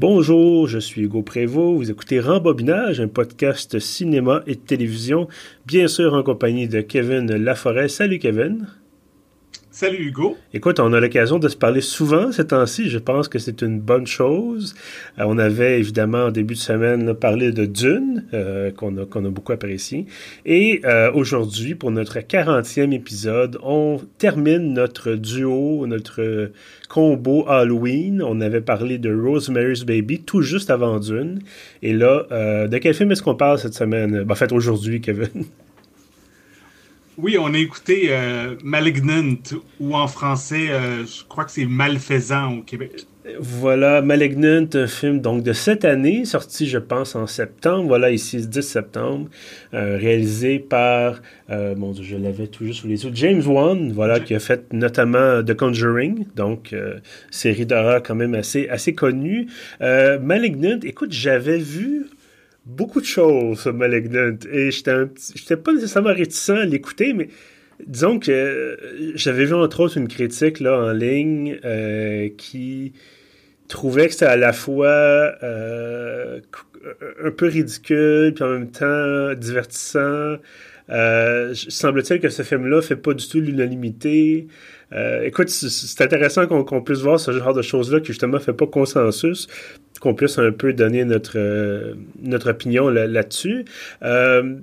Bonjour, je suis Hugo Prévost. Vous écoutez Rembobinage, un podcast cinéma et télévision, bien sûr en compagnie de Kevin Laforêt. Salut Kevin. Salut Hugo. Écoute, on a l'occasion de se parler souvent ces temps-ci. Je pense que c'est une bonne chose. Euh, on avait évidemment en début de semaine parlé de Dune, euh, qu'on a, qu'on a beaucoup apprécié. Et euh, aujourd'hui, pour notre 40e épisode, on termine notre duo, notre combo Halloween. On avait parlé de Rosemary's Baby tout juste avant Dune. Et là, de quel film est-ce qu'on parle cette semaine? Ben, en fait, aujourd'hui, Kevin. Oui, on a écouté euh, Malignant, ou en français, euh, je crois que c'est Malfaisant au Québec. Voilà, Malignant, un film donc de cette année, sorti je pense en septembre, voilà ici 10 septembre, euh, réalisé par, mon Dieu, je l'avais tout juste sous les yeux, James Wan, voilà, qui a fait notamment The Conjuring, donc série d'horreur quand même assez, assez connue. Malignant, écoute, j'avais vu beaucoup de choses Malignant et j'étais pas nécessairement réticent à l'écouter, mais disons que j'avais vu entre autres une critique là en ligne euh, qui trouvait que c'était à la fois euh, un peu ridicule puis en même temps divertissant. Euh, semble-t-il que ce film-là fait pas du tout l'unanimité. Euh, écoute, c'est intéressant qu'on puisse voir ce genre de choses-là qui justement fait pas consensus, qu'on puisse un peu donner notre, euh, notre opinion là-dessus. Euh,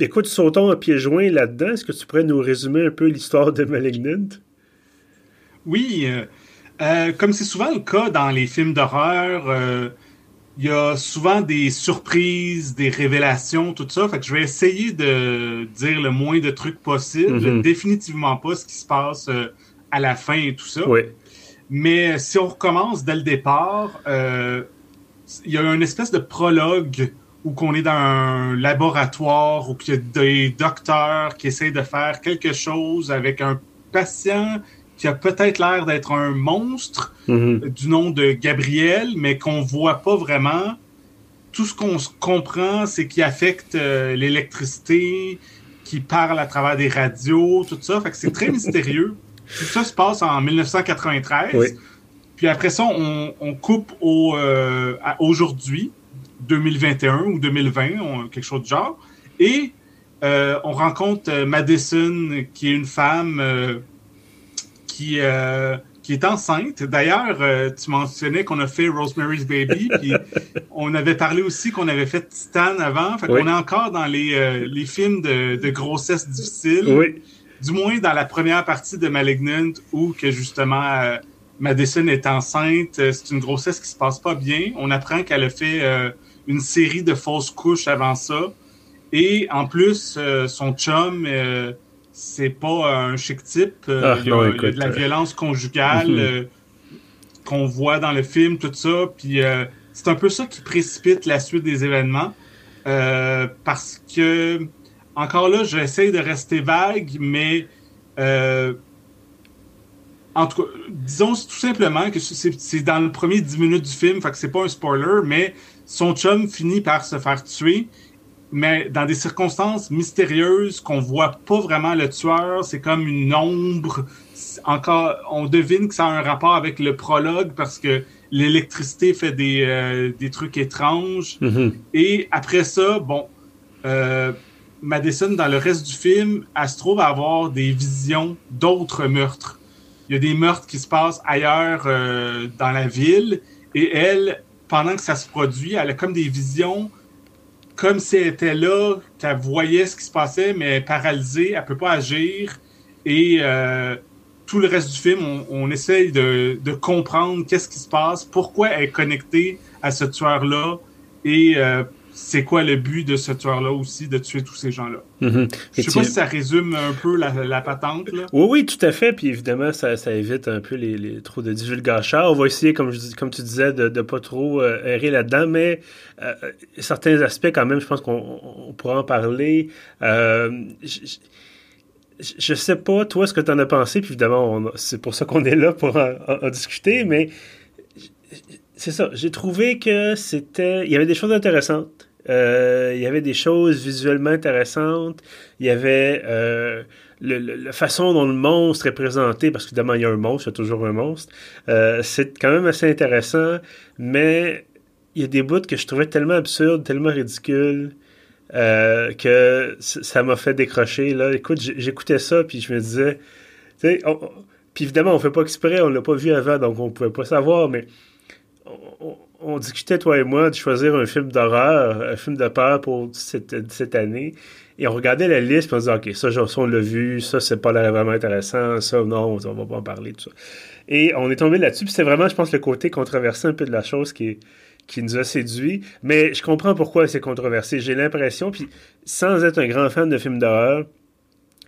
écoute, sautons à pieds joints là-dedans. Est-ce que tu pourrais nous résumer un peu l'histoire de Malignant? Oui, comme c'est souvent le cas dans les films d'horreur, il y a souvent des surprises, des révélations, tout ça. Fait que je vais essayer de dire le moins de trucs possible. Mhm. Définitivement pas ce qui se passe euh, à la fin et tout ça. Oui. Mais si on recommence dès le départ, euh, il y a une espèce de prologue où qu'on est dans un laboratoire, où il y a des docteurs qui essayent de faire quelque chose avec un patient qui a peut-être l'air d'être un monstre mhm. du nom de Gabriel, mais qu'on voit pas vraiment. Tout ce qu'on comprend, c'est qu'il affecte euh, l'électricité, qui parle à travers des radios, tout ça. Fait que c'est très mystérieux. Tout ça se passe en 1993. Puis après ça, on, coupe au, euh, aujourd'hui, 2021 ou 2020, quelque chose de genre. Et euh, on rencontre Madison, qui est une femme qui, euh, qui est enceinte. D'ailleurs, euh, tu mentionnais qu'on a fait Rosemary's Baby, puis on avait parlé aussi qu'on avait fait Titan avant. Fait qu'on est encore dans les, euh, les films de, de, grossesse difficile. Oui. Du moins dans la première partie de Malignant, où que justement Madison est enceinte. C'est une grossesse qui se passe pas bien. On apprend qu'elle a fait une série de fausses couches avant ça. Et en plus, son chum c'est pas un chic type. Euh, ah, il, y a, de la euh, violence conjugale mhm. euh, qu'on voit dans le film, tout ça. Puis c'est un peu ça qui précipite la suite des événements. parce que, encore là, j'essaie de rester vague, mais en tout cas, disons tout simplement que c'est dans le premier 10 minutes du film, fait que c'est pas un spoiler, mais son chum finit par se faire tuer mais dans des circonstances mystérieuses qu'on voit pas vraiment le tueur, c'est comme une ombre. Encore, on devine que ça a un rapport avec le prologue parce que l'électricité fait des, euh, des trucs étranges. Mm-hmm. Et après ça, bon, euh, Madison, dans le reste du film, elle se trouve à avoir des visions d'autres meurtres. Il y a des meurtres qui se passent ailleurs euh, dans la ville et elle, pendant que ça se produit, elle a comme des visions comme si elle était là, qu'elle voyait ce qui se passait, mais elle est paralysée, elle peut pas agir. Et euh, tout le reste du film, on, essaye de, comprendre qu'est-ce qui se passe, pourquoi elle est connectée à ce tueur-là et euh, c'est quoi le but de ce tueur-là aussi, de tuer tous ces gens-là? Mm-hmm. Je sais pas si ça résume un peu la, patente. Là. Oui, oui, tout à fait. Puis évidemment, ça, évite un peu les, les trop de divulgachats. On va essayer, comme, je, comme tu disais, de ne pas trop euh, errer là-dedans, mais euh, certains aspects, quand même, je pense qu'on pourra en parler. Euh, je, ne sais pas, toi, ce que tu en as pensé, puis évidemment, c'est pour ça qu'on est là pour en discuter, mais c'est ça. J'ai trouvé que c'était. Il y avait des choses intéressantes. Euh, il y avait des choses visuellement intéressantes. Il y avait euh, la façon dont le monstre est présenté, parce qu'évidemment, il y a un monstre, il y a toujours un monstre, euh, c'est quand même assez intéressant, mais il y a des bouts que je trouvais tellement absurdes, tellement ridicules, que ça m'a fait décrocher. Là. Écoute, j'écoutais ça, puis je me disais, sais, puis évidemment, on fait pas exprès, on l'a pas vu avant, donc on pouvait pas savoir, mais on, discutait, toi et moi, de choisir un film d'horreur, un film de peur pour cette, cette année. Et on regardait la liste, puis on se disait, OK, ça, on l'a vu, ça, c'est pas vraiment intéressant, ça, non, on va pas en parler, tout ça. Et on est tombé là-dessus, c'est vraiment, je pense, le côté controversé un peu de la chose qui, qui nous a séduit. Mais je comprends pourquoi c'est controversé. J'ai l'impression, puis sans être un grand fan de films d'horreur,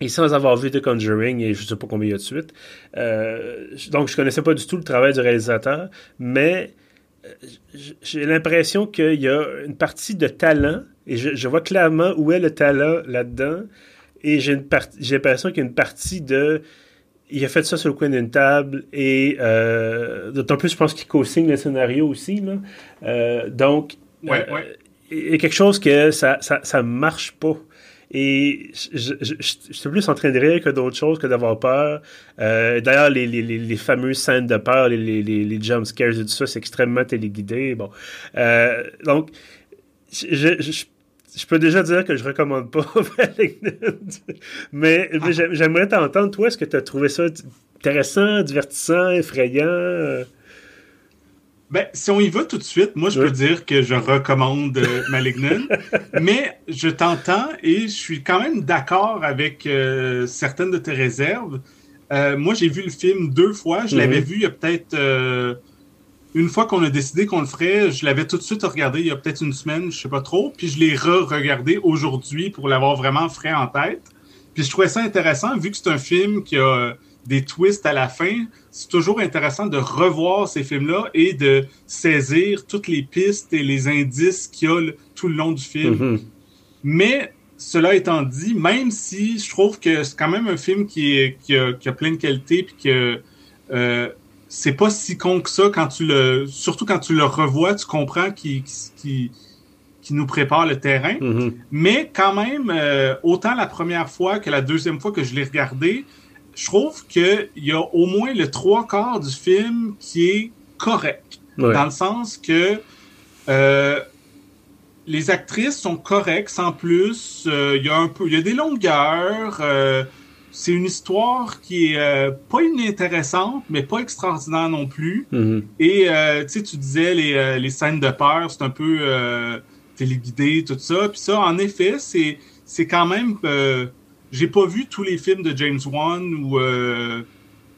et sans avoir vu The Conjuring et je sais pas combien il y a de suite, euh, donc je connaissais pas du tout le travail du réalisateur, mais j'ai l'impression qu'il y a une partie de talent et je, vois clairement où est le talent là-dedans. Et j'ai l'impression qu'il y a une partie de. Il a fait ça sur le coin d'une table et euh, d'autant plus, je pense qu'il co-signe le scénario aussi. Là. Euh, donc, ouais, euh, il y a quelque chose que ça, ça, ça marche pas. Et je, je, je, suis plus en train de rire que d'autres choses, que d'avoir peur. Euh, D'ailleurs, les, les, les, fameuses scènes de peur, les, les, les jump scares et tout ça, c'est extrêmement téléguidé. Bon. Euh, donc, je, je, peux déjà dire que je recommande pas mais, mais j'aimerais t'entendre. Toi, est-ce que tu as trouvé ça intéressant, divertissant, effrayant? Ben, si on y va tout de suite, moi, je peux dire que je recommande euh, Malignant, mais je t'entends et je suis quand même d'accord avec euh, certaines de tes réserves. Euh, moi, j'ai vu le film deux fois. Je l'avais vu il y a peut-être une fois qu'on a décidé qu'on le ferait, je l'avais tout de suite regardé il y a peut-être une semaine, je sais pas trop, puis je l'ai re-regardé aujourd'hui pour l'avoir vraiment frais en tête. Puis je trouvais ça intéressant, vu que c'est un film qui a des twists à la fin, c'est toujours intéressant de revoir ces films-là et de saisir toutes les pistes et les indices qu'il y a tout le long du film. Mm-hmm. Mais cela étant dit, même si je trouve que c'est quand même un film qui, est, qui, a, plein de qualités puis que euh, c'est pas si con que ça quand tu le, surtout quand tu le revois, tu comprends qu'il qui, qui nous prépare le terrain. Mm-hmm. Mais quand même, euh, autant la première fois que la deuxième fois que je l'ai regardé, je trouve qu'il y a au moins le trois quarts du film qui est correct. Dans le sens que euh, les actrices sont correctes sans plus. Euh, il y a un peu, il y a des longueurs c'est une histoire qui est euh, pas inintéressante, mais pas extraordinaire non plus. Mm-hmm. Et euh, tu disais les, euh, les, scènes de peur, c'est un peu téléguidé, tout ça. Puis ça, en effet, c'est, c'est quand même. J'ai pas vu tous les films de James Wan ou,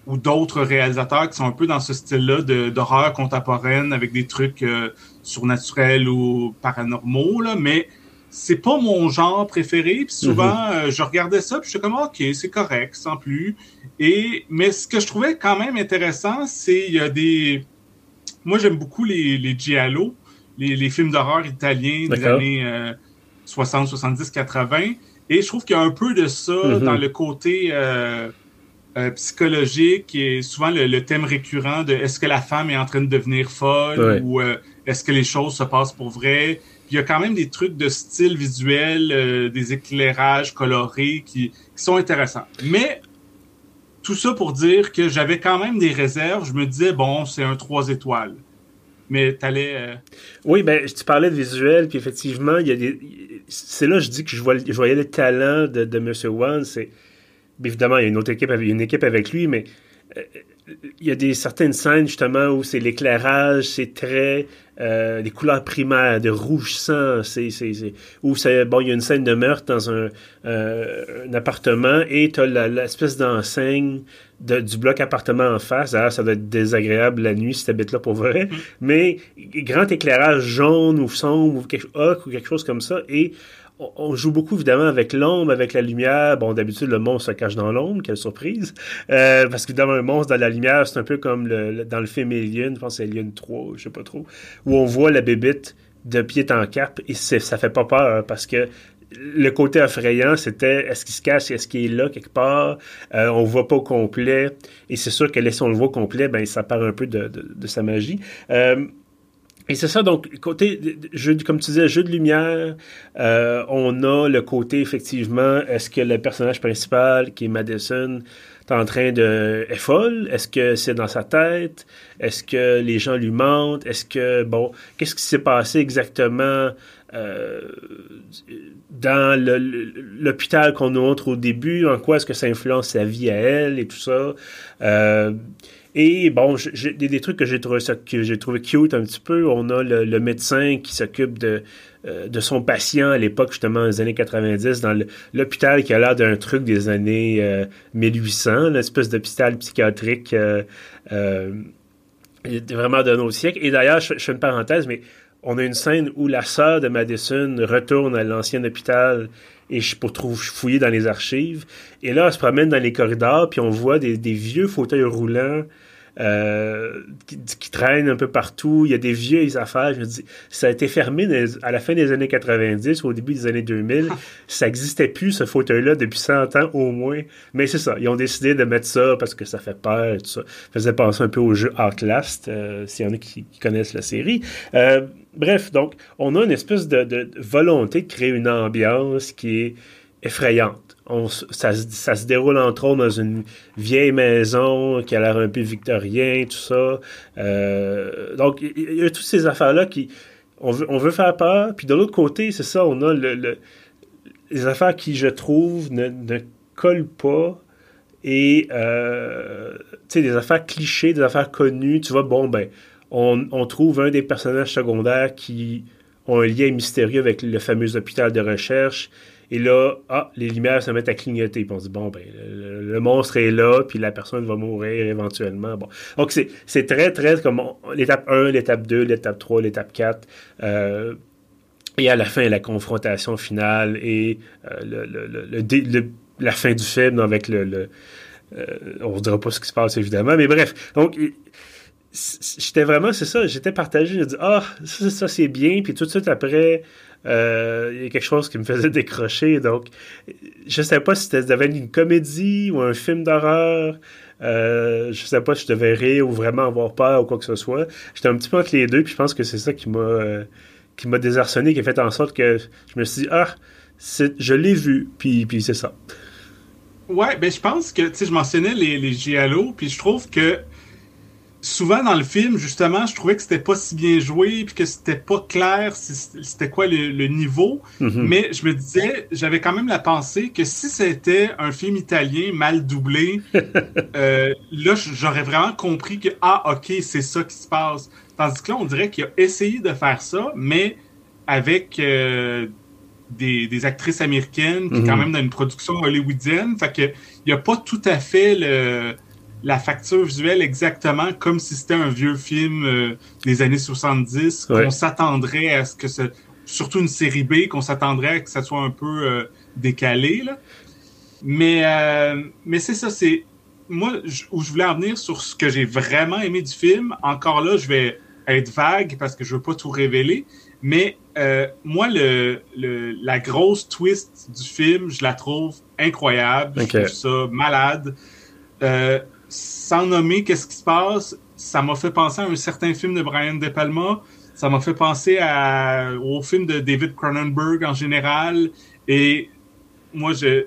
ou d'autres réalisateurs qui sont un peu dans ce style-là d'horreur contemporaine avec des trucs surnaturels ou paranormaux, là, mais c'est pas mon genre préféré. Puis souvent, mhm. euh, je regardais ça, puis je suis comme ok, c'est correct, sans plus. Et mais ce que je trouvais quand même intéressant, c'est il y a des. Moi, j'aime beaucoup les, les giallo, les, films d'horreur italiens des années 60, 70, 80. Et je trouve qu'il y a un peu de ça mhm. dans le côté euh, euh, psychologique et souvent le, thème récurrent de est-ce que la femme est en train de devenir folle ou est-ce que les choses se passent pour vrai? Il y a quand même des trucs de style visuel, euh, des éclairages colorés qui, sont intéressants. Mais tout ça pour dire que j'avais quand même des réserves. Je me disais, bon, c'est un 3 étoiles. Mais t'allais. Euh... Oui, ben, tu parlais de visuel, puis effectivement, il y a des. C'est là que je dis que je, voyais, je voyais le talent de, M. Wan. Évidemment, il y a une autre équipe, une équipe avec lui, mais euh, il y a des certaines scènes justement où c'est l'éclairage, c'est très euh, les couleurs primaires de rouge sang, c'est c'est où c'est bon il y a une scène de meurtre dans un, euh, un appartement et tu as l'espèce d'enseigne du bloc appartement en face. D'ailleurs, ça doit être désagréable la nuit si tu habites là pour vrai. Mm. Mais grand éclairage jaune ou sombre ou quelque, ou quelque chose comme ça et on joue beaucoup évidemment avec l'ombre, avec la lumière. Bon, d'habitude, le monstre se cache dans l'ombre, quelle surprise. Euh, parce qu'évidemment, un monstre dans la lumière, c'est un peu comme le, dans le film Alien, je pense que c'est Alien 3, je sais pas trop, où on voit la bébite de pied en cap et ça fait pas peur parce que le côté effrayant, c'était est-ce qu'il se cache, est-ce qu'il est là quelque part, euh, on voit pas au complet, et c'est sûr que si on le voit au complet, ben ça perd un peu de, sa magie. Euh, et c'est ça, donc, côté, jeu, comme tu disais, jeu de lumière, euh, on a le côté, effectivement, est-ce que le personnage principal, qui est Madison, est en train de... est folle? Est-ce que c'est dans sa tête? Est-ce que les gens lui mentent? Est-ce que, bon, qu'est-ce qui s'est passé exactement euh, dans l'hôpital qu'on nous montre au début? En quoi est-ce que ça influence sa vie à elle et tout ça? Euh, et bon, j'ai des, trucs que j'ai trouvé que j'ai trouvé cute un petit peu. On a le, médecin qui s'occupe de, euh, de son patient à l'époque, justement, des années 90, dans l'hôpital qui a l'air d'un truc des années 1800, l'espèce d'hôpital psychiatrique euh, euh, vraiment d'un autre siècle. Et d'ailleurs, je, je, fais une parenthèse, mais on a une scène où la sœur de Madison retourne à l'ancien hôpital et je pour trouver fouiller dans les archives. Et là, elle se promène dans les corridors, puis on voit des vieux fauteuils roulants euh, qui, traînent un peu partout. Il y a des vieilles affaires. Je me dis, ça a été fermé à la fin des années 90 ou au début des années 2000. ça n'existait plus, ce fauteuil-là, depuis 100 ans au moins. Mais c'est ça. Ils ont décidé de mettre ça parce que ça fait peur et tout ça. Ça faisait penser un peu au jeu Outlast, euh, s'il y en a qui, connaissent la série. Euh, bref, donc, on a une espèce de volonté de créer une ambiance qui est effrayante ça, se déroule entre autres dans une vieille maison qui a l'air un peu victorien, tout ça. Euh, donc, il y, a toutes ces affaires-là qui. On veut, faire peur. Puis de l'autre côté, c'est ça, on a le, les affaires qui, je trouve, ne, collent pas. Et, euh, tu sais, des affaires clichés, des affaires connues. Tu vois, bon, ben, on, on trouve un des personnages secondaires qui ont un lien mystérieux avec le fameux hôpital de recherche et là, ah, les lumières se mettent à clignoter. Puis on se dit, bon, ben, le, monstre est là, puis la personne va mourir éventuellement. Bon. Donc, c'est très, très comme l'étape 1, l'étape 2, l'étape 3, l'étape 4. Euh, et à la fin, la confrontation finale et euh, le, la fin du film avec le. Euh, on ne dira pas ce qui se passe, évidemment, mais bref. Donc, j'étais vraiment, c'est ça, j'étais partagé. J'ai dit, ah, ça, ça c'est bien. Puis tout de suite après, euh, il y a quelque chose qui me faisait décrocher. Donc, je ne sais pas si c'était devenu une comédie ou un film d'horreur. Euh, je sais pas si je devais rire ou vraiment avoir peur ou quoi que ce soit. J'étais un petit peu entre les deux, puis je pense que c'est ça qui m'a euh, qui m'a désarçonné, qui a fait en sorte que je me suis dit ah, je l'ai vu, puis, puis c'est ça. Ouais, ben je pense que tu sais, je mentionnais les, les Giallo, puis je trouve que souvent dans le film, justement, je trouvais que c'était pas si bien joué, puis que c'était pas clair c'était quoi le, niveau. Mhm. Mais je me disais, j'avais quand même la pensée que si c'était un film italien mal doublé, euh, là, j'aurais vraiment compris que, ah, ok, c'est ça qui se passe. Tandis que là, on dirait qu'il a essayé de faire ça, mais avec euh, des, actrices américaines, qui quand mhm. même dans une production hollywoodienne. Fait que, il n'y a pas tout à fait le la facture visuelle exactement comme si c'était un vieux film euh, des années 70, qu'on s'attendrait à ce que ce, surtout une série B, qu'on s'attendrait à que ça soit un peu euh, décalé. Là. Mais, euh, mais c'est ça, c'est moi où je voulais en venir sur ce que j'ai vraiment aimé du film. Encore là, je vais être vague parce que je veux pas tout révéler. Mais moi, le, le, la grosse twist du film, je la trouve incroyable. Je trouve ça malade. Euh, sans nommer qu'est-ce qui se passe, ça m'a fait penser à un certain film de Brian De Palma. Ça m'a fait penser à, au film de David Cronenberg en général. Et moi, je,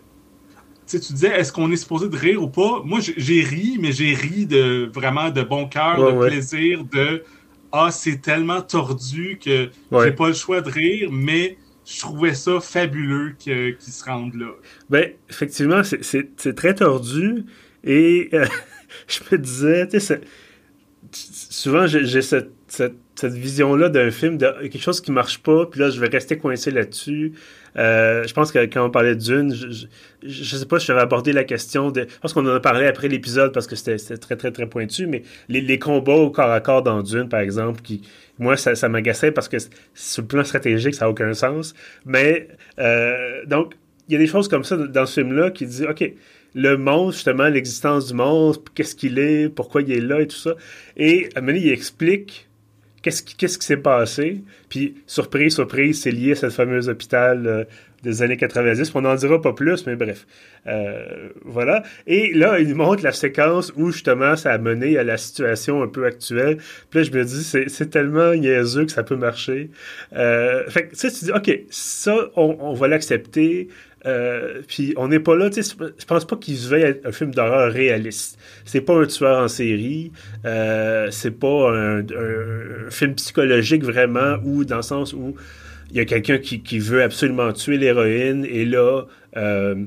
tu disais, est-ce qu'on est supposé de rire ou pas? Moi, j'ai ri, mais j'ai ri de vraiment de bon cœur, de plaisir, de Ah, c'est tellement tordu que j'ai pas le choix de rire, mais je trouvais ça fabuleux qu'ils se rendent là. Ben, effectivement, c'est très tordu et. Euh, je me disais, tu sais, souvent j'ai cette, vision-là d'un film, de quelque chose qui marche pas, puis là, je vais rester coincé là-dessus. Euh, je pense que quand on parlait de Dune, je, je, sais pas si j'avais abordé la question de. Je pense qu'on en a parlé après l'épisode parce que c'était très, très, très pointu, mais les, combats au corps à corps dans Dune, par exemple, qui. Moi, ça, ça m'agaçait parce que sur le plan stratégique, ça n'a aucun sens. Mais, euh, donc, il y a des choses comme ça dans ce film-là qui disent, OK, le monstre, justement, l'existence du monstre, qu'est-ce qu'il est, pourquoi il est là et tout ça. Et à il explique qu'est-ce qui, s'est passé. Puis, surprise, surprise, c'est lié à cette fameuse hôpital, euh, des années 90. On n'en dira pas plus, mais bref. Euh, voilà. Et là, il montre la séquence où justement ça a mené à la situation un peu actuelle. Puis là, je me dis, c'est tellement niaiseux que ça peut marcher. Euh, fait que, tu dis, OK, ça, on, va l'accepter. Euh, puis on n'est pas là, tu sais, je pense pas qu'il se veuille un film d'horreur réaliste. C'est pas un tueur en série, c'est pas un, film psychologique vraiment, ou dans le sens où il y a quelqu'un qui, qui, veut absolument tuer l'héroïne, et là, euh,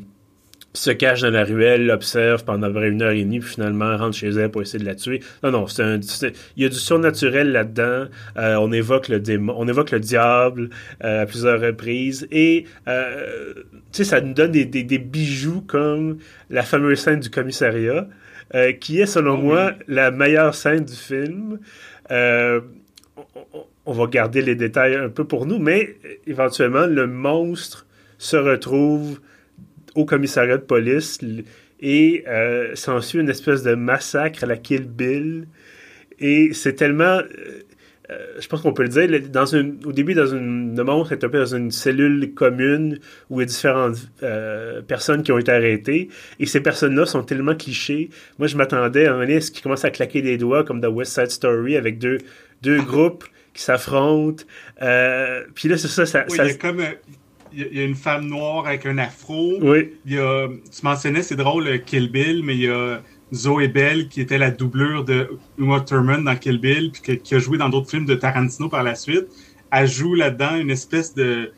se cache dans la ruelle, l'observe pendant à une heure et demie, puis finalement rentre chez elle pour essayer de la tuer. Non, non, c'est un, il y a du surnaturel là-dedans. Euh, on évoque le démon, on évoque le diable euh, à plusieurs reprises, et euh, tu sais, ça nous donne des, des, bijoux comme la fameuse scène du commissariat, qui est selon oh moi la meilleure scène du film. On, on va garder les détails un peu pour nous, mais éventuellement le monstre se retrouve au commissariat de police et euh, s'ensuit une espèce de massacre à la Kill Bill. Et c'est tellement. Euh, euh, je pense qu'on peut le dire. Au début, dans une, le monstre est un peu dans une cellule commune où il y a différentes personnes qui ont été arrêtées. Et ces personnes-là sont tellement clichés. Moi, je m'attendais à un ministre qui commence à claquer des doigts comme dans West Side Story avec deux groupes qui s'affrontent. puis là, c'est ça. ça, oui, ça il y a comme il y, a une femme noire avec un afro. Oui. Il y a, tu mentionnais, c'est drôle, euh, Kill Bill, mais il y a Zoe Bell qui était la doublure de Uma Thurman dans Kill Bill, puis qui, a joué dans d'autres films de Tarantino par la suite. Elle joue là-dedans une espèce de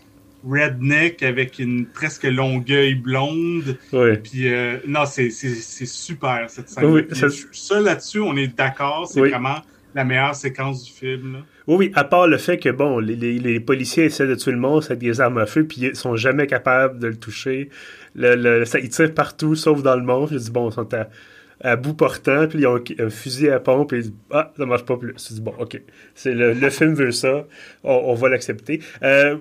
redneck avec une presque longueuil blonde. Oui. Puis euh, non, c'est super cette scène. Oui, ça, là-dessus, on est d'accord. C'est vraiment la meilleure séquence du film. Là. Oui, oui, à part le fait que, bon, les, policiers essaient de tuer le monstre avec des armes à feu, puis ils sont jamais capables de le toucher. Le, le, ils tirent partout, sauf dans le monstre. Je dis, bon, ils sont à, bout portant, puis ils ont un fusil à pompe, et ils disent, ah, ça marche pas plus. Je dis, bon, OK. C'est le, le film veut ça, on, va l'accepter. Euh,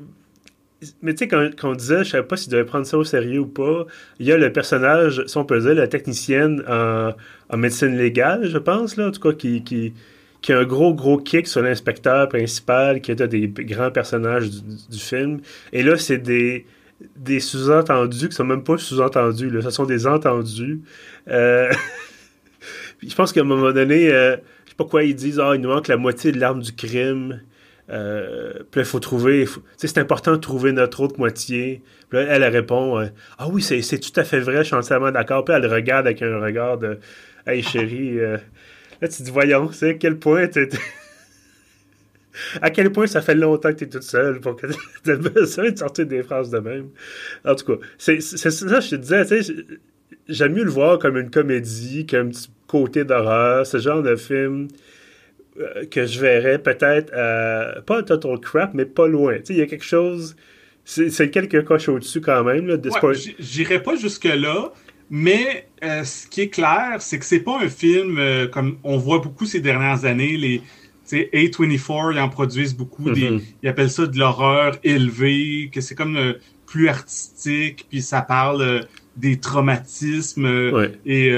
mais tu sais, quand, on disait, je savais pas s'il devait prendre ça au sérieux ou pas, il y a le personnage, si on peut dire, la technicienne en, médecine légale, je pense, là, en tout cas, qui, qui a un gros, gros kick sur l'inspecteur principal, qui est un des grands personnages du, film. Et là, c'est des, des sous-entendus qui sont même pas sous-entendus, là. Ce sont des entendus. Euh... je pense qu'à un moment donné, euh, je sais pas quoi ils disent, ah, il nous manque la moitié de l'arme du crime. Euh, puis il faut trouver, c'est important de trouver notre autre moitié. Puis là, elle, répond, euh, ah oui, c'est tout à fait vrai, je suis entièrement d'accord. Puis elle regarde avec un regard de, hey chérie, euh, Là, tu te dis, voyons, c'est à quel point à quel point ça fait longtemps que tu es toute seule pour que tu aies besoin de sortir des phrases de même. En tout cas, c'est ça, je te disais, tu sais, j'aime mieux le voir comme une comédie qu'un petit côté d'horreur, ce genre de film euh, que je verrais peut-être, euh, pas Total Crap, mais pas loin. Tu sais, il y a quelque chose, c'est quelques coches au-dessus quand même. Là, ouais, J'irai pas jusque-là, mais euh, ce qui est clair, c'est que c'est pas un film euh, comme on voit beaucoup ces dernières années. Les A24, ils en produisent beaucoup. Mm-hmm. ils appellent ça de l'horreur élevée, que c'est comme euh, plus artistique, puis ça parle des traumatismes. Et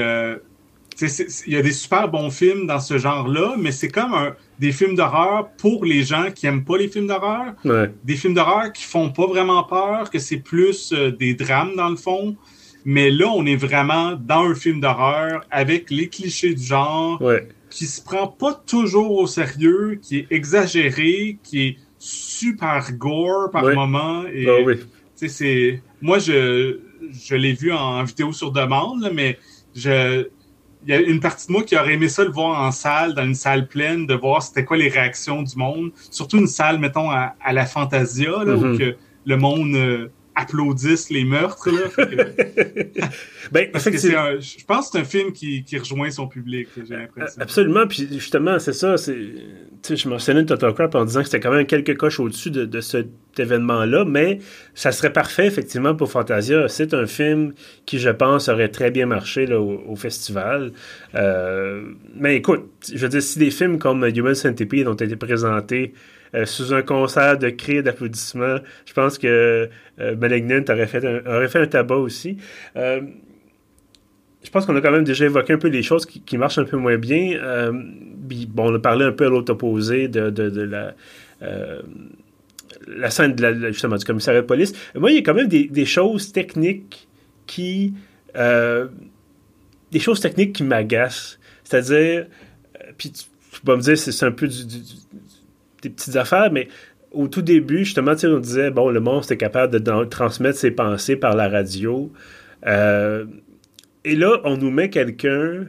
il y a des super bons films dans ce genre-là, mais c'est comme des films d'horreur pour les gens qui aiment pas les films d'horreur. Des films d'horreur qui font pas vraiment peur, que c'est plus des drames dans le fond. Mais là, on est vraiment dans un film d'horreur avec les clichés du genre, qui se prend pas toujours au sérieux, qui est exagéré, qui est super gore par moment. Et, ah oui. c'est... Moi, je, je l'ai vu en vidéo sur demande, mais je il y a une partie de moi qui aurait aimé ça le voir en salle, dans une salle pleine, de voir c'était quoi les réactions du monde. Surtout une salle, mettons, à, la Fantasia, là, où mm-hmm. que le monde euh, applaudissent les meurtres. Là. ben, je pense que c'est un film qui, qui, rejoint son public, j'ai l'impression. Absolument, puis justement, c'est ça. Je mentionnais Total Crap en disant que c'était quand même quelques coches au-dessus de, de, cet événement-là, mais ça serait parfait, effectivement, pour Fantasia. C'est un film qui, je pense, aurait très bien marché là, au, festival. Euh, mais écoute, je veux dire, si des films comme Human Centipede ont été présentés euh, sous un concert de cris d'applaudissements. Je pense que euh, Malignant aurait fait un, aurait fait un tabac aussi. Euh, je pense qu'on a quand même déjà évoqué un peu les choses qui, marchent un peu moins bien. bon, on a parlé un peu à l'autre opposé de, de, la la scène de la, justement du commissariat de police. Moi, il y a quand même des, choses techniques qui. Des choses techniques qui m'agacent. C'est-à-dire. Puis tu, peux me dire, c'est un peu des petites affaires, mais au tout début, justement, on disait, bon, le monstre est capable de transmettre ses pensées par la radio. Euh, et là, on nous met quelqu'un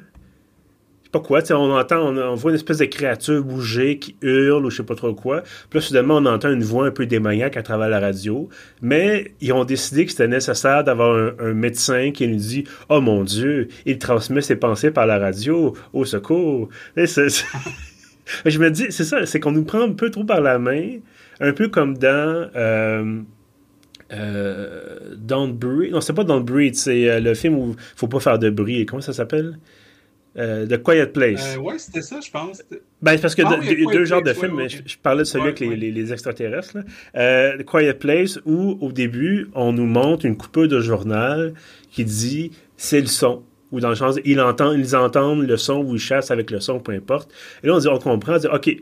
pas quoi, on entend, on, voit une espèce de créature bouger qui hurle ou je sais pas trop quoi. Puis là, soudainement, on entend une voix un peu démoniaque à travers la radio. Mais ils ont décidé que c'était nécessaire d'avoir un, médecin qui nous dit Oh mon Dieu, il transmet ses pensées par la radio. Au secours. je me dis, c'est ça, c'est qu'on nous prend un peu trop par la main, un peu comme dans. Euh, euh, Don't Breathe. Non, c'est pas Don't Breathe, c'est euh, le film où il faut pas faire de bruit. Comment ça s'appelle? Euh, The Quiet Place. Euh, ouais, c'était ça, je pense. Ben, parce que ah y a deux genres de films, mais je, parlais de celui avec les, extraterrestres. The Quiet Place, où au début, on nous montre une coupure de journal qui dit c'est le son. Ou dans le sens, ils entendent, ils entendent le son ou ils chassent avec le son, peu importe. Et là, on, dit, on comprend, on dit, OK,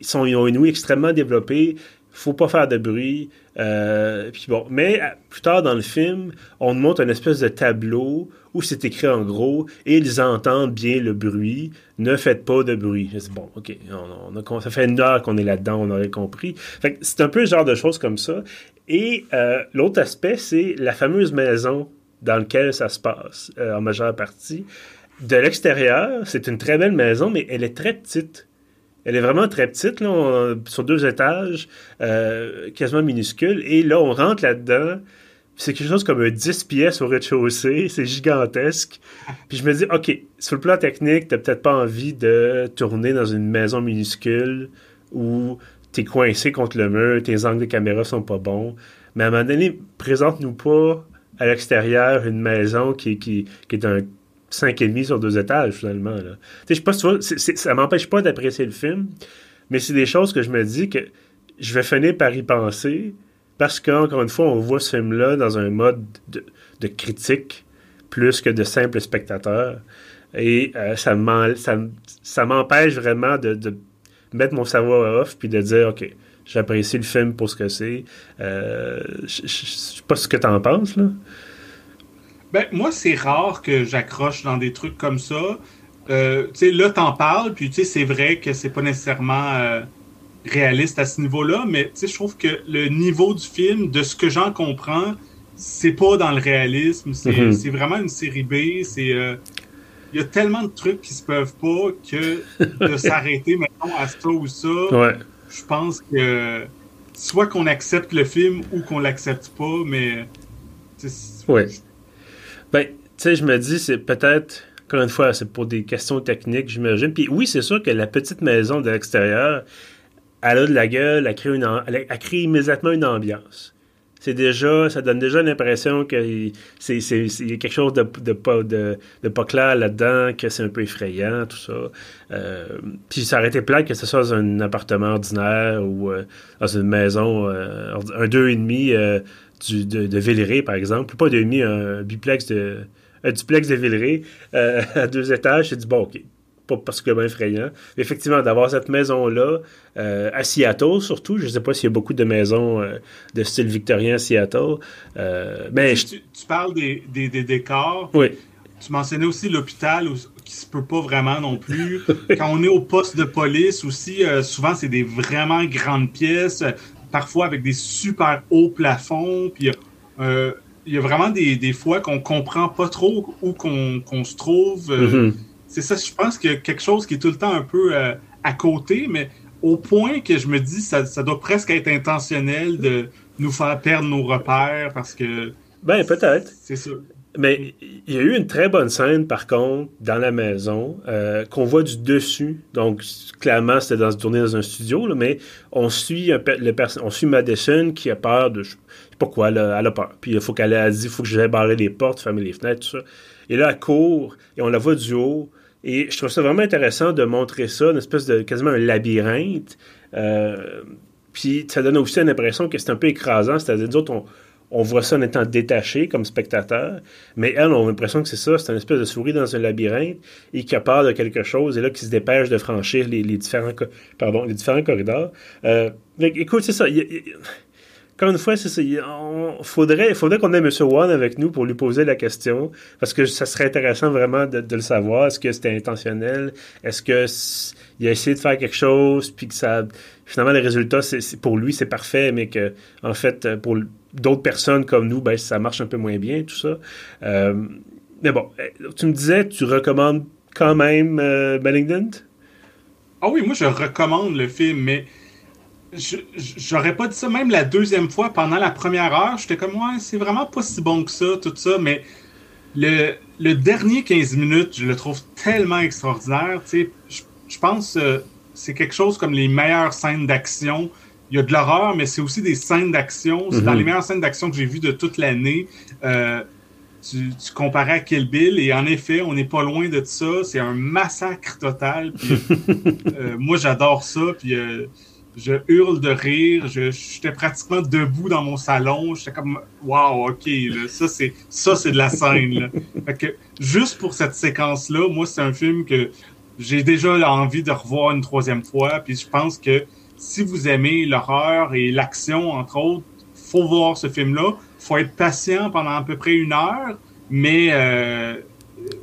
ils, ont une ouïe extrêmement développée, faut pas faire de bruit. Euh, puis bon, mais plus tard dans le film, on montre une espèce de tableau où c'est écrit en gros, et ils entendent bien le bruit, ne faites pas de bruit. bon, ok, ça fait une heure qu'on est là-dedans, on aurait compris. c'est un peu le genre de choses comme ça. Et euh, l'autre aspect, c'est la fameuse maison dans laquelle ça se passe, euh, en majeure partie. De l'extérieur, c'est une très belle maison, mais elle est très petite. Elle est vraiment très petite, là, sur deux étages, euh, quasiment minuscule. Et là, on rentre là-dedans c'est quelque chose comme un 10 pièces au rez-de-chaussée, c'est gigantesque. Puis je me dis, OK, sur le plan technique, t'as peut-être pas envie de tourner dans une maison minuscule où t'es coincé contre le mur, tes angles de caméra sont pas bons. Mais à un moment donné, présente-nous pas à l'extérieur une maison qui, qui, qui est un 5,5 sur deux étages, finalement. Je sais pas tu vois, ça m'empêche pas d'apprécier le film, mais c'est des choses que je me dis que je vais finir par y penser, parce qu'encore une fois, on voit ce film-là dans un mode de, critique plus que de simple spectateur. Et euh, ça m'empêche vraiment de, mettre mon savoir off puis de dire, OK, j'apprécie le film pour ce que c'est. Euh, je sais pas ce que tu en penses, là. Ben, moi, c'est rare que j'accroche dans des trucs comme ça. Euh, tu sais, là, t'en parles, puis tu sais, c'est vrai que c'est pas nécessairement euh, réaliste à ce niveau-là, mais je trouve que le niveau du film, de ce que j'en comprends, c'est pas dans le réalisme. C'est mhm. vraiment une série B. C'est euh, il y a tellement de trucs qui se peuvent pas que de s'arrêter maintenant à ça ou ça. Je pense que soit qu'on accepte le film ou qu'on l'accepte pas, mais. Ouais. Ben, tu sais, je me dis, c'est peut-être. Encore une fois, c'est pour des questions techniques, j'imagine. Puis oui, c'est sûr que la petite maison de l'extérieur, elle a de la gueule, elle crée, une, elle crée immédiatement une ambiance. C'est déjà, ça donne déjà l'impression que c'est, y a quelque chose de, de, pas, de, pas clair là-dedans, que c'est un peu effrayant, tout ça. Euh, puis ça aurait été plat que ce soit dans un appartement ordinaire ou euh, dans une maison, euh, un deux et demi du, de, de Villeray, par exemple. Pas deux et demi, un biplex de, un duplex de Villeray à deux étages. C'est du bon, OK pas particulièrement effrayant. Effectivement, d'avoir cette maison-là, euh, à Seattle surtout, je ne sais pas s'il y a beaucoup de maisons euh, de style victorien à Seattle. Euh, mais tu, parles des, décors. Oui. Tu mentionnais aussi l'hôpital qui se peut pas vraiment non plus. Quand on est au poste de police aussi, souvent c'est des vraiment grandes pièces, parfois avec des super hauts plafonds. Puis il y a vraiment des, fois qu'on comprend pas trop où qu'on se trouve. Mm-hmm c'est ça, je pense qu'il y a quelque chose qui est tout le temps un peu euh, à côté, mais au point que je me dis ça, ça doit presque être intentionnel de nous faire perdre nos repères parce que. Ben, peut-être. C'est ça. Mais il y a eu une très bonne scène, par contre, dans la maison, euh, qu'on voit du dessus. Donc, clairement, c'était dans, tourné dans un studio, là, mais on suit, le on suit Madison qui a peur de. Je sais pas quoi, elle a, peur. Puis il faut qu'elle ait dit il faut que j'aille barrer les portes, fermer les fenêtres, tout ça. Et là, elle court, et on la voit du haut. Et je trouve ça vraiment intéressant de montrer ça, une espèce de quasiment un labyrinthe. Euh, puis ça donne aussi l'impression que c'est un peu écrasant, c'est-à-dire, nous autres, on voit ça en étant détaché comme spectateur, mais elle, on a l'impression que c'est ça, c'est une espèce de souris dans un labyrinthe et qui a peur de quelque chose, et là, qui se dépêche de franchir les, différents, pardon, les différents corridors. Euh, écoute, c'est ça. Encore une fois. Il faudrait, faudrait qu'on ait M. Wan avec nous pour lui poser la question, parce que ça serait intéressant vraiment de, le savoir. Est-ce que c'était intentionnel? Est-ce que il a essayé de faire quelque chose, puis que ça, finalement, le résultat, c'est, pour lui, c'est parfait, mais que, en fait, pour d'autres personnes comme nous, ben, ça marche un peu moins bien, tout ça. Euh, mais bon, euh, tu me disais, tu recommandes quand même euh? Ah oui, moi, je recommande le film, mais j'aurais pas dit ça même la deuxième fois pendant la première heure. J'étais comme, ouais, c'est vraiment pas si bon que ça, tout ça, mais le, le dernier 15 minutes, je le trouve tellement extraordinaire. Tu sais, je, pense que c'est quelque chose comme les meilleures scènes d'action il y a de l'horreur, mais c'est aussi des scènes d'action. C'est dans mhm. les meilleures scènes d'action que j'ai vues de toute l'année. Euh, tu, tu, comparais à Kill Bill, et en effet, on n'est pas loin de ça. C'est un massacre total. Euh, moi, j'adore ça. Puis euh, je hurle de rire. J'étais pratiquement debout dans mon salon. J'étais comme, waouh, ok, ça c'est ça c'est de la scène. que, juste pour cette séquence-là, moi, c'est un film que j'ai déjà envie de revoir une troisième fois. Puis je pense que si vous aimez l'horreur et l'action, entre autres, faut voir ce film-là. faut être patient pendant à peu près une heure, mais euh,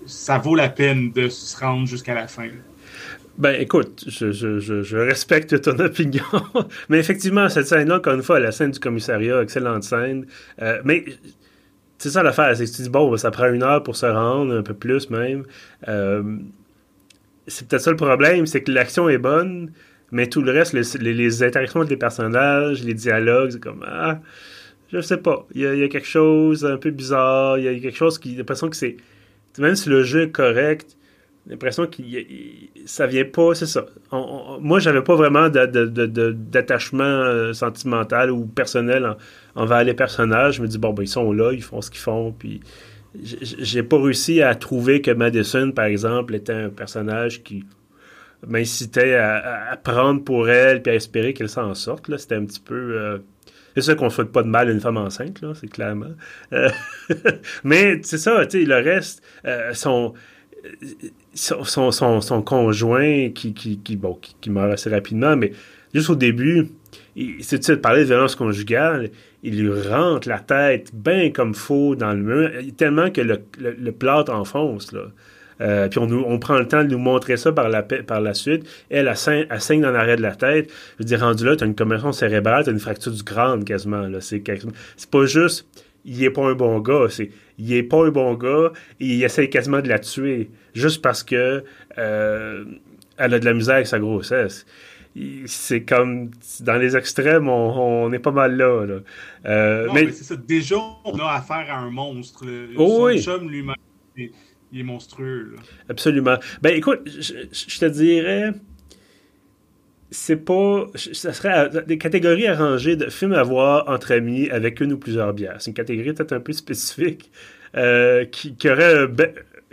ça vaut la peine de se rendre jusqu'à la fin. Ben, écoute, je, respecte ton opinion. mais effectivement, cette scène-là, encore une fois, la scène du commissariat, excellente scène. Euh, mais c'est ça l'affaire, c'est que tu dis, bon, ça prend une heure pour se rendre, un peu plus même. Euh, c'est peut-être ça le problème, c'est que l'action est bonne, mais tout le reste, les, interactions avec les personnages, les dialogues, c'est comme ah, je sais pas. Il y, a, quelque chose un peu bizarre. Il y a quelque chose qui. l'impression que c'est. Même si le jeu est correct, l'impression que ça vient pas. C'est ça. moi, j'avais pas vraiment d'attachement euh, sentimental ou personnel envers les personnages. Je me dis, bon, ben, ils sont là, ils font ce qu'ils font. Puis j'ai pas réussi à trouver que Madison, par exemple, était un personnage qui m'incitait à, prendre pour elle puis à espérer qu'elle s'en sorte. C'était un petit peu... Euh, c'est ça qu'on ne souhaite pas de mal à une femme enceinte, là, c'est clairement. Euh, mais c'est ça, tu sais, le reste, euh, son, son, conjoint qui, qui, bon, qui, meurt assez rapidement, mais juste au début, c'est de parler de violence conjugale, il lui rentre la tête bien comme faux dans le mur, tellement que le, le, plâtre enfonce, là. Euh, puis on, on, prend le temps de nous montrer ça par la, par la suite. Elle, elle, saigne, dans l'arrêt de la tête. Je veux dire, rendu là, tu as une commotion cérébrale, tu as une fracture du crâne quasiment. C'est pas juste il est pas un bon gars, c'est il est pas un bon gars et il essaie quasiment de la tuer juste parce que euh, elle a de la misère avec sa grossesse. C'est comme dans les extrêmes, on, est pas mal là. Euh, non, mais, c'est ça. Déjà, on a affaire à un monstre. Oh, Son chum lui-même il est monstrueux. Absolument. Ben écoute, je, te dirais, c'est pas. Ça serait des catégories arrangées de films à voir entre amis avec une ou plusieurs bières. C'est une catégorie peut-être un peu spécifique euh, qui, qui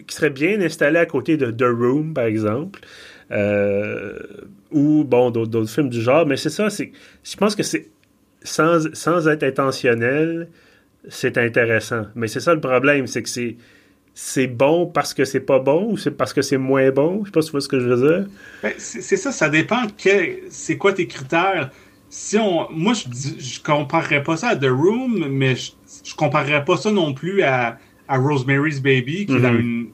serait bien installée à côté de The Room, par exemple. Euh, ou bon d'autres films du genre mais c'est ça je pense que c'est sans, sans être intentionnel c'est intéressant mais c'est ça le problème c'est que c'est c'est bon parce que c'est pas bon ou c'est parce que c'est moins bon? Je sais pas si tu vois ce que je veux dire. Ben, c'est ça, ça dépend c'est quoi tes critères. Si on, moi, je, je comparerais pas ça à The Room, mais je, je comparerais pas ça non plus à, Rosemary's Baby, qui est dans mm-hmm.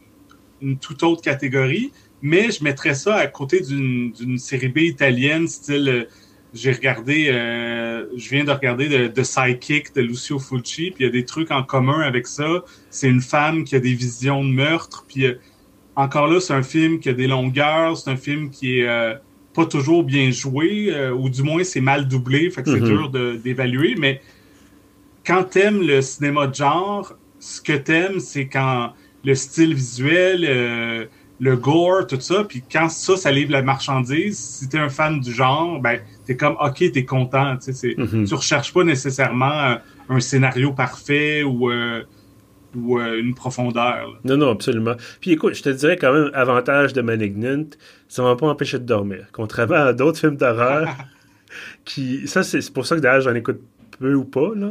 une, toute autre catégorie. Mais je mettrais ça à côté d'une série B italienne, style j'ai regardé, euh, je viens de regarder The de Psychic de Lucio Fulci, puis il y a des trucs en commun avec ça. C'est une femme qui a des visions de meurtre, puis euh, encore là, c'est un film qui a des longueurs, c'est un film qui est euh, pas toujours bien joué, ou du moins c'est mal doublé, fait que c'est mm-hmm. dur d'évaluer, mais quand t'aimes le cinéma de genre, ce que t'aimes, c'est quand le style visuel, le gore, tout ça, puis quand ça, ça livre la marchandise, si t'es un fan du genre, ben t'es comme ok, t'es content. Tu sais, mm tu recherches pas nécessairement un, scénario parfait ou euh, ou euh, une profondeur. Non, non, absolument. Puis écoute, je te dirais quand même, avantage de Malignant, ça m'a pas empêché de dormir. Contrairement à d'autres films d'horreur, qui. Ça, c'est pour ça que d'ailleurs, j'en écoute ou pas. Là.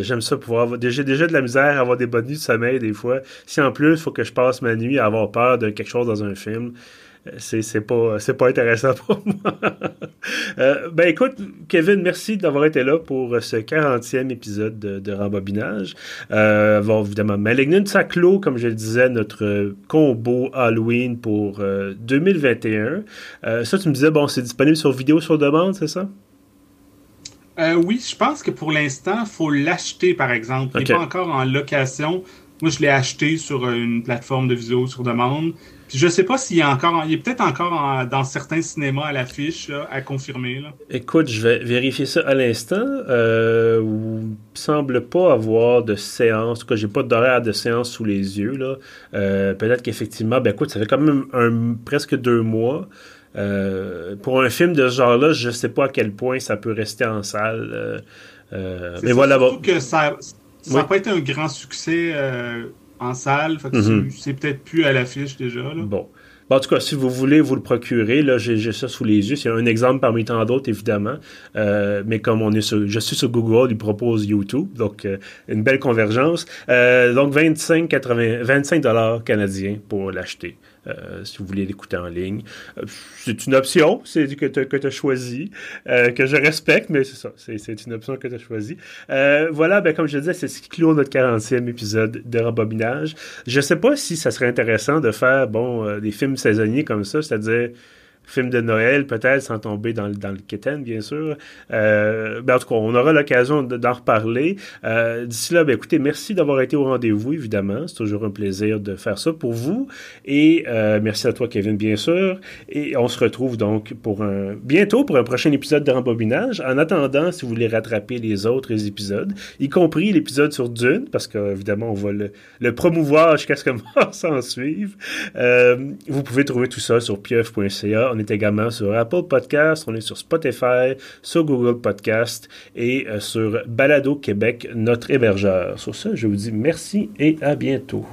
J'aime ça pouvoir avoir. J'ai déjà de la misère à avoir des bonnes nuits de sommeil des fois. Si en plus, il faut que je passe ma nuit à avoir peur de quelque chose dans un film, c'est pas c'est pas intéressant pour moi. euh, ben écoute, Kevin, merci d'avoir été là pour ce 40e épisode de, de Rembobinage. Euh, bon, évidemment, Malignant, ça clôt, comme je le disais, notre combo Halloween pour 2021. Euh, ça, tu me disais, bon, c'est disponible sur vidéo sur demande, c'est ça? Euh, oui, je pense que pour l'instant, il faut l'acheter, par exemple. Il n'est pas encore en location. Moi, je l'ai acheté sur une plateforme de vidéo sur demande. Puis je sais pas s'il est encore, il est peut-être encore dans certains cinémas à l'affiche à confirmer. Là. Écoute, je vais vérifier ça à l'instant. Euh, il semble pas avoir de séance. En tout cas, j'ai pas d'horaire de séance sous les yeux là. Euh, peut-être qu'effectivement, ben écoute, ça fait quand même un, presque deux mois. Euh, pour un film de ce genre-là, je sais pas à quel point ça peut rester en salle. Euh, mais voilà. Surtout que ça, ça n'a pas été un grand succès en salle. Mhm. C'est peut-être plus à l'affiche déjà. Bon. En tout cas, si vous voulez vous le procurer, là, j'ai ça sous les yeux. C'est un exemple parmi tant d'autres, évidemment. Euh, mais comme on est je suis sur Google, il propose YouTube. Donc, euh, une belle convergence. Euh, donc, 25, 80, 25 dollars canadiens pour l'acheter. Si vous voulez l'écouter en ligne. C'est une option c'est que tu as choisi, euh, que je respecte, mais c'est ça, c'est une option que tu as choisie. voilà, ben, comme je disais, c'est ce qui clôt notre 40e épisode de Rembobinage. Je sais pas si ça serait intéressant de faire, bon, des films saisonniers comme ça, c'est-à-dire film de Noël, peut-être, sans tomber dans, le kitten, bien sûr. Euh, ben, en tout cas, on aura l'occasion d'en reparler. Euh, D'ici là, ben, écoutez, merci d'avoir été au rendez-vous, évidemment. C'est toujours un plaisir de faire ça pour vous. Et euh, merci à toi, Kevin, bien sûr. Et on se retrouve donc pour un bientôt pour un prochain épisode de Rembobinage. En attendant, si vous voulez rattraper les autres épisodes, y compris l'épisode sur Dune, parce qu'évidemment, on va le, promouvoir jusqu'à ce que mort s'en suive, vous pouvez trouver tout ça sur pieuf.ca on est également sur Apple Podcast, on est sur Spotify, sur Google Podcast et euh, sur Balado Québec, notre hébergeur. Sur ça, je vous dis merci et à bientôt.